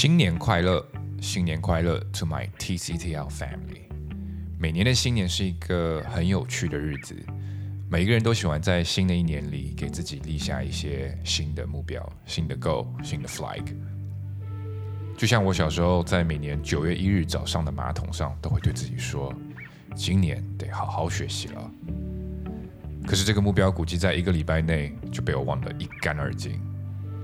新年快乐，新年快乐，To my TCTL family。每年的新年是一个很有趣的日子，每一个人都喜欢在新的一年里给自己立下一些新的目标、新的 goal、新的 flag。就像我小时候在每年九月一日早上的马桶上，都会对自己说：“今年得好好学习了。”可是这个目标估计在一个礼拜内就被我忘得一干二净。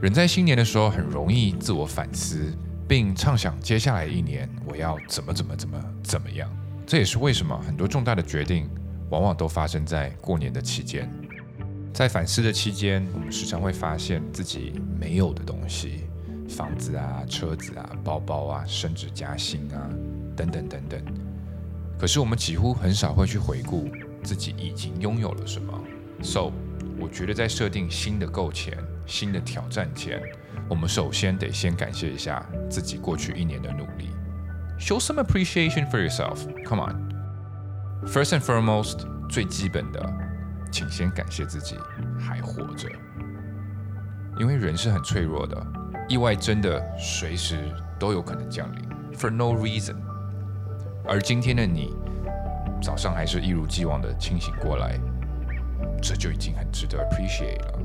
人在新年的时候很容易自我反思，并畅想接下来一年我要怎么怎么怎么怎么样。这也是为什么很多重大的决定往往都发生在过年的期间。在反思的期间，我们时常会发现自己没有的东西，房子啊、车子啊、包包啊，升职加薪啊，等等等等。可是我们几乎很少会去回顾自己已经拥有了什么。So，我觉得在设定新的构前。新的挑战前，我们首先得先感谢一下自己过去一年的努力。Show some appreciation for yourself. Come on. First and foremost，最基本的，请先感谢自己还活着。因为人是很脆弱的，意外真的随时都有可能降临。For no reason。而今天的你，早上还是一如既往的清醒过来，这就已经很值得 appreciate 了。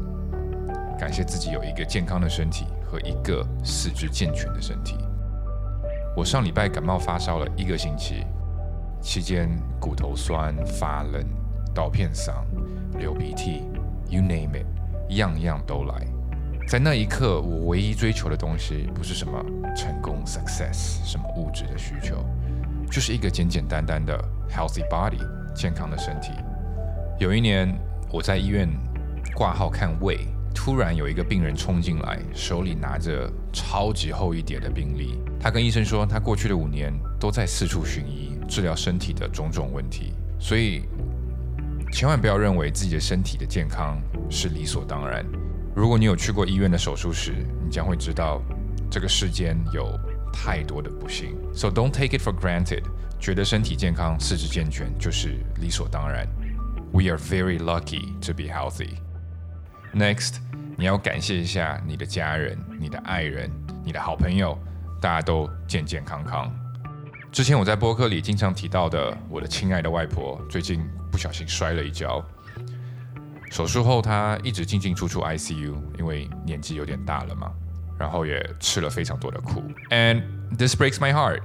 感谢自己有一个健康的身体和一个四肢健全的身体。我上礼拜感冒发烧了一个星期，期间骨头酸、发冷、刀片嗓、流鼻涕，you name it，样样都来。在那一刻，我唯一追求的东西不是什么成功 success，什么物质的需求，就是一个简简单单的 healthy body，健康的身体。有一年，我在医院挂号看胃。突然有一个病人冲进来，手里拿着超级厚一叠的病历。他跟医生说，他过去的五年都在四处寻医，治疗身体的种种问题。所以，千万不要认为自己的身体的健康是理所当然。如果你有去过医院的手术室，你将会知道这个世间有太多的不幸。So don't take it for granted，觉得身体健康、四肢健全就是理所当然。We are very lucky to be healthy. Next，你要感谢一下你的家人、你的爱人、你的好朋友，大家都健健康康。之前我在播客里经常提到的，我的亲爱的外婆最近不小心摔了一跤，手术后她一直进进出出 ICU，因为年纪有点大了嘛，然后也吃了非常多的苦。And this breaks my heart，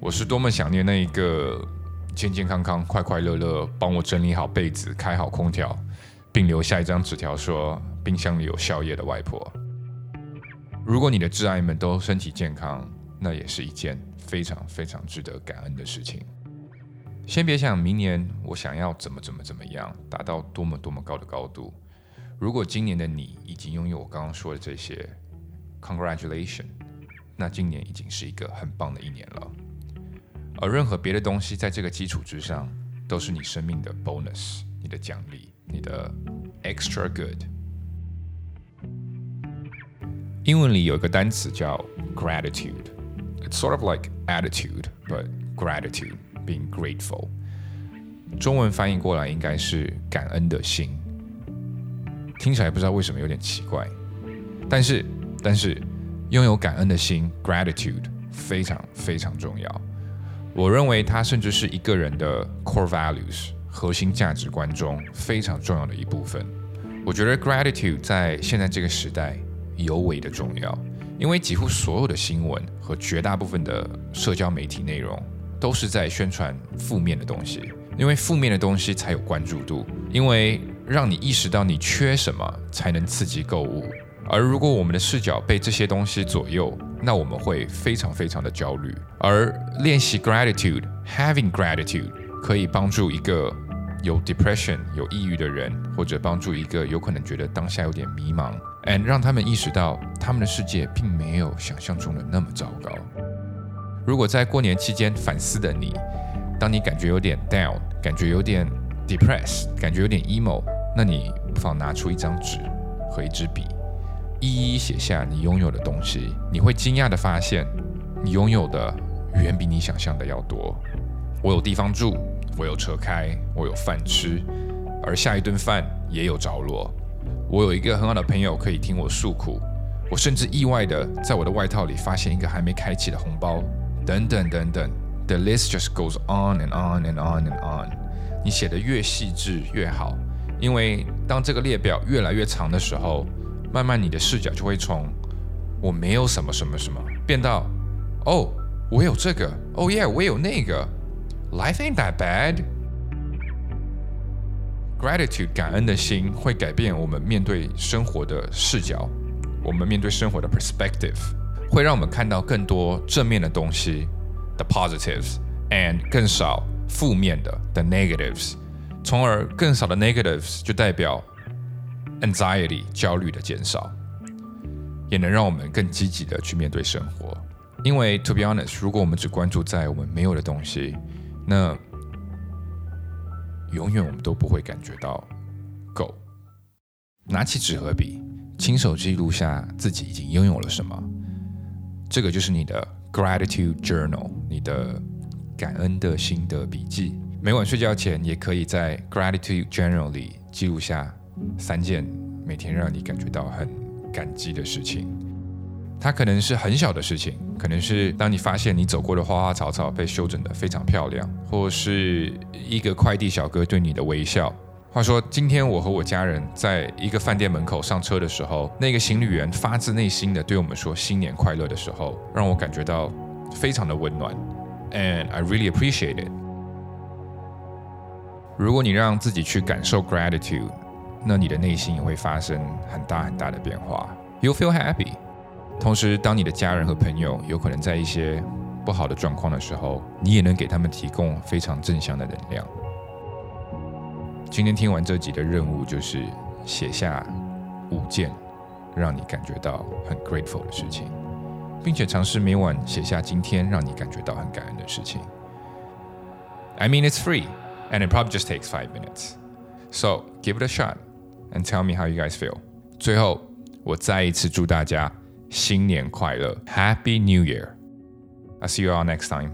我是多么想念那一个健健康康、快快乐乐，帮我整理好被子、开好空调。并留下一张纸条说：“冰箱里有宵夜的外婆。”如果你的挚爱们都身体健康，那也是一件非常非常值得感恩的事情。先别想明年我想要怎么怎么怎么样，达到多么多么高的高度。如果今年的你已经拥有我刚刚说的这些，Congratulation，那今年已经是一个很棒的一年了。而任何别的东西在这个基础之上，都是你生命的 bonus，你的奖励。你的 extra good。英文里有一个单词叫 gratitude。It's sort of like attitude, but gratitude, being grateful。中文翻译过来应该是感恩的心。听起来不知道为什么有点奇怪，但是但是拥有感恩的心 gratitude 非常非常重要。我认为它甚至是一个人的 core values。核心价值观中非常重要的一部分。我觉得 gratitude 在现在这个时代尤为的重要，因为几乎所有的新闻和绝大部分的社交媒体内容都是在宣传负面的东西，因为负面的东西才有关注度，因为让你意识到你缺什么才能刺激购物。而如果我们的视角被这些东西左右，那我们会非常非常的焦虑。而练习 gratitude，having gratitude。可以帮助一个有 depression 有抑郁的人，或者帮助一个有可能觉得当下有点迷茫，and 让他们意识到他们的世界并没有想象中的那么糟糕。如果在过年期间反思的你，当你感觉有点 down，感觉有点 depressed，感觉有点 emo，那你不妨拿出一张纸和一支笔，一一写下你拥有的东西。你会惊讶的发现，你拥有的远比你想象的要多。我有地方住。我有车开，我有饭吃，而下一顿饭也有着落。我有一个很好的朋友可以听我诉苦，我甚至意外的在我的外套里发现一个还没开启的红包，等等等等。The list just goes on and on and on and on。你写的越细致越好，因为当这个列表越来越长的时候，慢慢你的视角就会从我没有什么什么什么变到哦，我有这个，哦耶，我有那个。Life ain't that bad。Gratitude 感恩的心会改变我们面对生活的视角。我们面对生活的 perspective 会让我们看到更多正面的东西，the positives，and 更少负面的 the negatives，从而更少的 negatives 就代表 anxiety 焦虑的减少，也能让我们更积极的去面对生活。因为 to be honest，如果我们只关注在我们没有的东西，那永远我们都不会感觉到够。拿起纸和笔。亲手记录下自己已经拥有了什么，这个就是你的 gratitude journal，你的感恩的心得笔记。每晚睡觉前，也可以在 gratitude journal 里记录下三件每天让你感觉到很感激的事情。它可能是很小的事情，可能是当你发现你走过的花花草草被修整得非常漂亮，或是一个快递小哥对你的微笑。话说，今天我和我家人在一个饭店门口上车的时候，那个行李员发自内心的对我们说“新年快乐”的时候，让我感觉到非常的温暖，and I really appreciate it。如果你让自己去感受 gratitude，那你的内心也会发生很大很大的变化，you feel happy。同时，当你的家人和朋友有可能在一些不好的状况的时候，你也能给他们提供非常正向的能量。今天听完这集的任务就是写下五件让你感觉到很 grateful 的事情，并且尝试每晚写下今天让你感觉到很感恩的事情。I mean it's free and it probably just takes five minutes. So give it a shot and tell me how you guys feel. 最后，我再一次祝大家新年快乐，Happy New Year! I'll see you all next time.